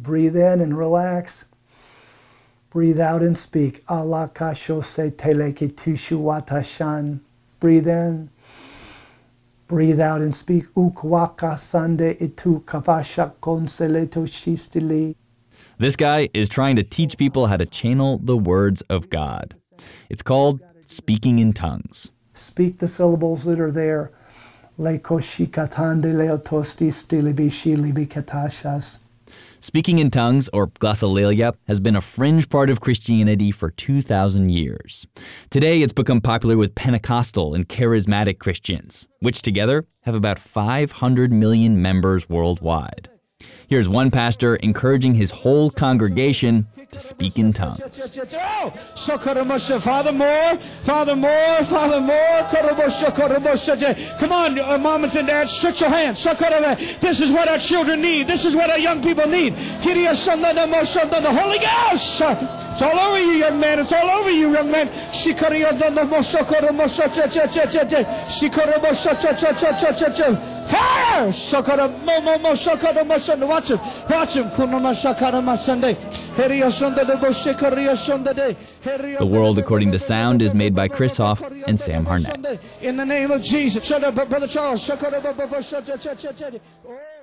Breathe in and relax. Breathe out and speak. Allah kashose teleki tushu watashan. Breathe in. Breathe out and speak. Ukwaka sande itu kavasha conseleto shistili. This guy is trying to teach people how to channel the words of God. It's called speaking in tongues. Speak the syllables that are there. Lekoshikatande leotosti stilibi katashas. Speaking in tongues, or glossolalia, has been a fringe part of Christianity for 2,000 years. Today, it's become popular with Pentecostal and charismatic Christians, which together have about 500 million members worldwide. Here's one pastor encouraging his whole congregation to speak in tongues. Father more, Father more, Father more. Come on, uh, mamas and dads, stretch your hands. Uh, this is what our children need. This is what our young people need. Uh, the Holy Ghost. It's all over you, young man. It's all over you, young man. Fire! Shakara momo mo shakara masanda. Watch him. Watch him. Kunama shakara masande. Heria de boshekaria sonda de. The World According to Sound is made by Chris Hoff and Sam Harnett. In the name of Jesus. Shut up, Brother Charles. Shakara oh.